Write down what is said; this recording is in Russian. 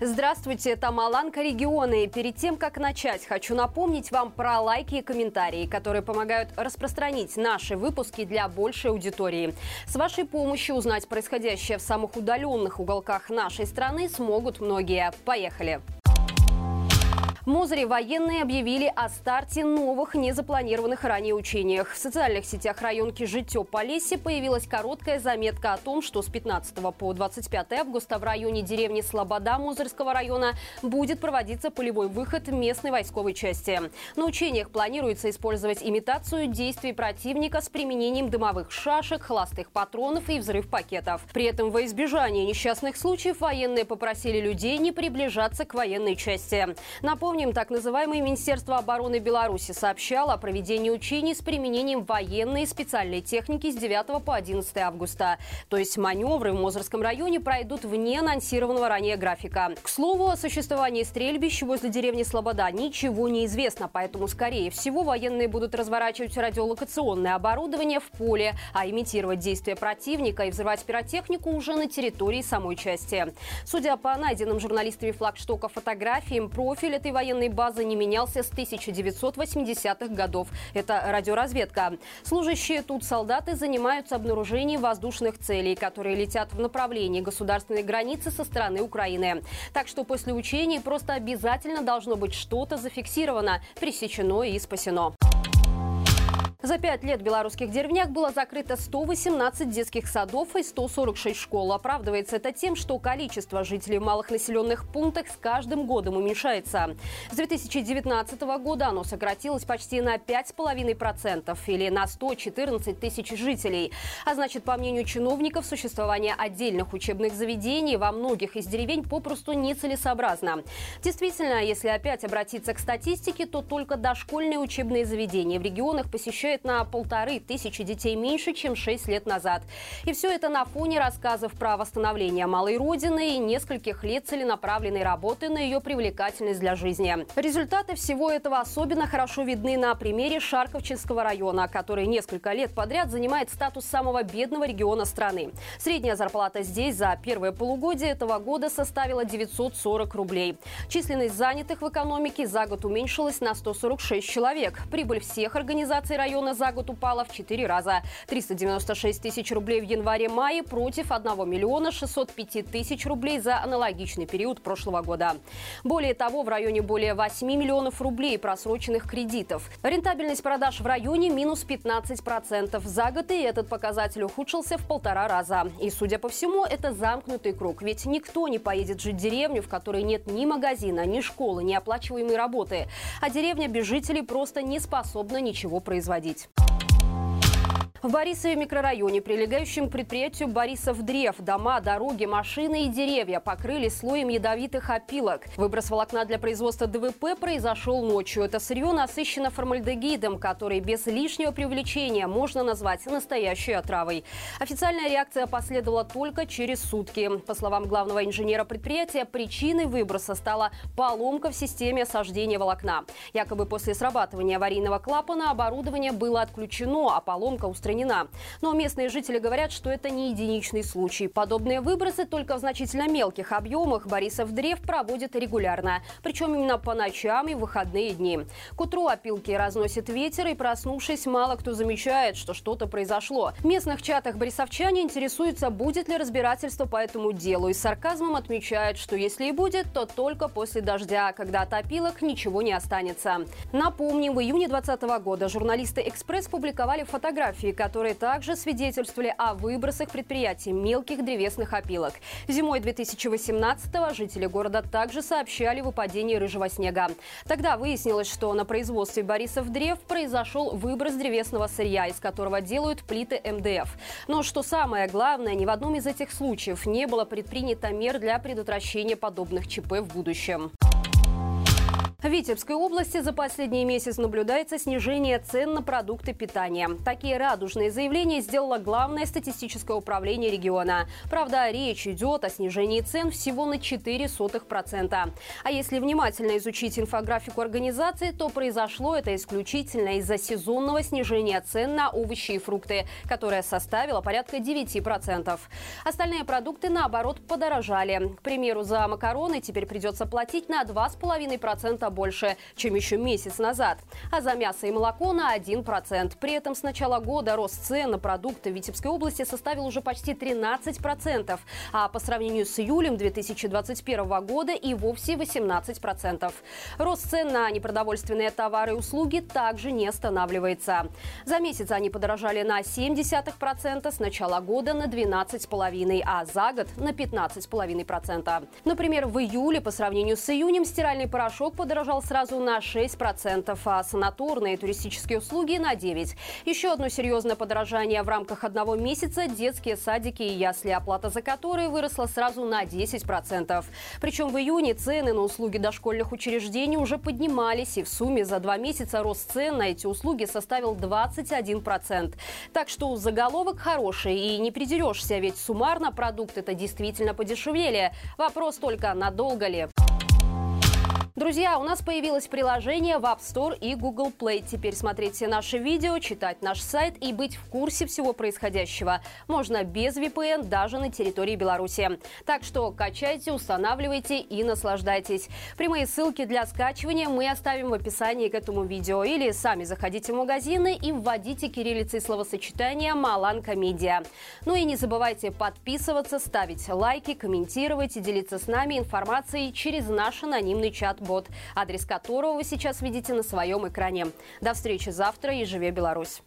Здравствуйте, это Маланка регионы. Перед тем, как начать, хочу напомнить вам про лайки и комментарии, которые помогают распространить наши выпуски для большей аудитории. С вашей помощью узнать происходящее в самых удаленных уголках нашей страны смогут многие. Поехали! В Мозыре военные объявили о старте новых незапланированных ранее учениях. В социальных сетях районки Житё-Полесье появилась короткая заметка о том, что с 15 по 25 августа в районе деревни Слобода Мозырского района будет проводиться полевой выход местной войсковой части. На учениях планируется использовать имитацию действий противника с применением дымовых шашек, холостых патронов и взрыв пакетов. При этом во избежание несчастных случаев военные попросили людей не приближаться к военной части. Напомню, Напомним, так называемое Министерство обороны Беларуси сообщало о проведении учений с применением военной и специальной техники с 9 по 11 августа. То есть маневры в Мозырском районе пройдут вне анонсированного ранее графика. К слову, о существовании стрельбищ возле деревни Слобода ничего не известно, поэтому, скорее всего, военные будут разворачивать радиолокационное оборудование в поле, а имитировать действия противника и взрывать пиротехнику уже на территории самой части. Судя по найденным журналистами флагштока фотографиям, профиль этой военной военной базы не менялся с 1980-х годов. Это радиоразведка. Служащие тут солдаты занимаются обнаружением воздушных целей, которые летят в направлении государственной границы со стороны Украины. Так что после учений просто обязательно должно быть что-то зафиксировано, пресечено и спасено. За пять лет в белорусских деревнях было закрыто 118 детских садов и 146 школ. Оправдывается это тем, что количество жителей в малых населенных пунктах с каждым годом уменьшается. С 2019 года оно сократилось почти на 5,5% или на 114 тысяч жителей. А значит, по мнению чиновников, существование отдельных учебных заведений во многих из деревень попросту нецелесообразно. Действительно, если опять обратиться к статистике, то только дошкольные учебные заведения в регионах посещают работает на полторы тысячи детей меньше, чем 6 лет назад. И все это на фоне рассказов про восстановление малой родины и нескольких лет целенаправленной работы на ее привлекательность для жизни. Результаты всего этого особенно хорошо видны на примере Шарковчинского района, который несколько лет подряд занимает статус самого бедного региона страны. Средняя зарплата здесь за первое полугодие этого года составила 940 рублей. Численность занятых в экономике за год уменьшилась на 146 человек. Прибыль всех организаций района района за год упала в 4 раза. 396 тысяч рублей в январе-мае против 1 миллиона 605 тысяч рублей за аналогичный период прошлого года. Более того, в районе более 8 миллионов рублей просроченных кредитов. Рентабельность продаж в районе минус 15%. За год и этот показатель ухудшился в полтора раза. И, судя по всему, это замкнутый круг. Ведь никто не поедет жить в деревню, в которой нет ни магазина, ни школы, ни оплачиваемой работы. А деревня без жителей просто не способна ничего производить обсудить. В Борисове микрорайоне, прилегающем к предприятию Борисов Древ, дома, дороги, машины и деревья покрыли слоем ядовитых опилок. Выброс волокна для производства ДВП произошел ночью. Это сырье насыщено формальдегидом, который без лишнего привлечения можно назвать настоящей отравой. Официальная реакция последовала только через сутки. По словам главного инженера предприятия, причиной выброса стала поломка в системе осаждения волокна. Якобы после срабатывания аварийного клапана оборудование было отключено, а поломка устранена устранена. Но местные жители говорят, что это не единичный случай. Подобные выбросы только в значительно мелких объемах Борисов Древ проводит регулярно. Причем именно по ночам и выходные дни. К утру опилки разносит ветер и, проснувшись, мало кто замечает, что что-то произошло. В местных чатах борисовчане интересуются, будет ли разбирательство по этому делу. И с сарказмом отмечают, что если и будет, то только после дождя, когда от опилок ничего не останется. Напомним, в июне 2020 года журналисты «Экспресс» публиковали фотографии, которые также свидетельствовали о выбросах предприятий мелких древесных опилок. Зимой 2018-го жители города также сообщали о выпадении рыжего снега. Тогда выяснилось, что на производстве Борисов Древ произошел выброс древесного сырья, из которого делают плиты МДФ. Но что самое главное, ни в одном из этих случаев не было предпринято мер для предотвращения подобных ЧП в будущем. В Витебской области за последний месяц наблюдается снижение цен на продукты питания. Такие радужные заявления сделало Главное статистическое управление региона. Правда, речь идет о снижении цен всего на 0,04%. А если внимательно изучить инфографику организации, то произошло это исключительно из-за сезонного снижения цен на овощи и фрукты, которое составило порядка 9%. Остальные продукты, наоборот, подорожали. К примеру, за макароны теперь придется платить на 2,5% больше, чем еще месяц назад. А за мясо и молоко на 1%. При этом с начала года рост цен на продукты в Витебской области составил уже почти 13%. А по сравнению с июлем 2021 года и вовсе 18%. Рост цен на непродовольственные товары и услуги также не останавливается. За месяц они подорожали на 0,7%, с начала года на 12,5%, а за год на 15,5%. Например, в июле по сравнению с июнем стиральный порошок подорожал подорожал сразу на 6%, а санаторные туристические услуги на 9%. Еще одно серьезное подорожание в рамках одного месяца – детские садики и ясли, оплата за которые выросла сразу на 10%. Причем в июне цены на услуги дошкольных учреждений уже поднимались, и в сумме за два месяца рост цен на эти услуги составил 21%. Так что заголовок хороший, и не придерешься, ведь суммарно продукты-то действительно подешевели. Вопрос только, надолго ли? Друзья, у нас появилось приложение в App Store и Google Play. Теперь смотреть все наши видео, читать наш сайт и быть в курсе всего происходящего. Можно без VPN даже на территории Беларуси. Так что качайте, устанавливайте и наслаждайтесь. Прямые ссылки для скачивания мы оставим в описании к этому видео. Или сами заходите в магазины и вводите кириллицей словосочетание «Маланка Медиа». Ну и не забывайте подписываться, ставить лайки, комментировать и делиться с нами информацией через наш анонимный чат бот, адрес которого вы сейчас видите на своем экране. До встречи завтра и живе Беларусь!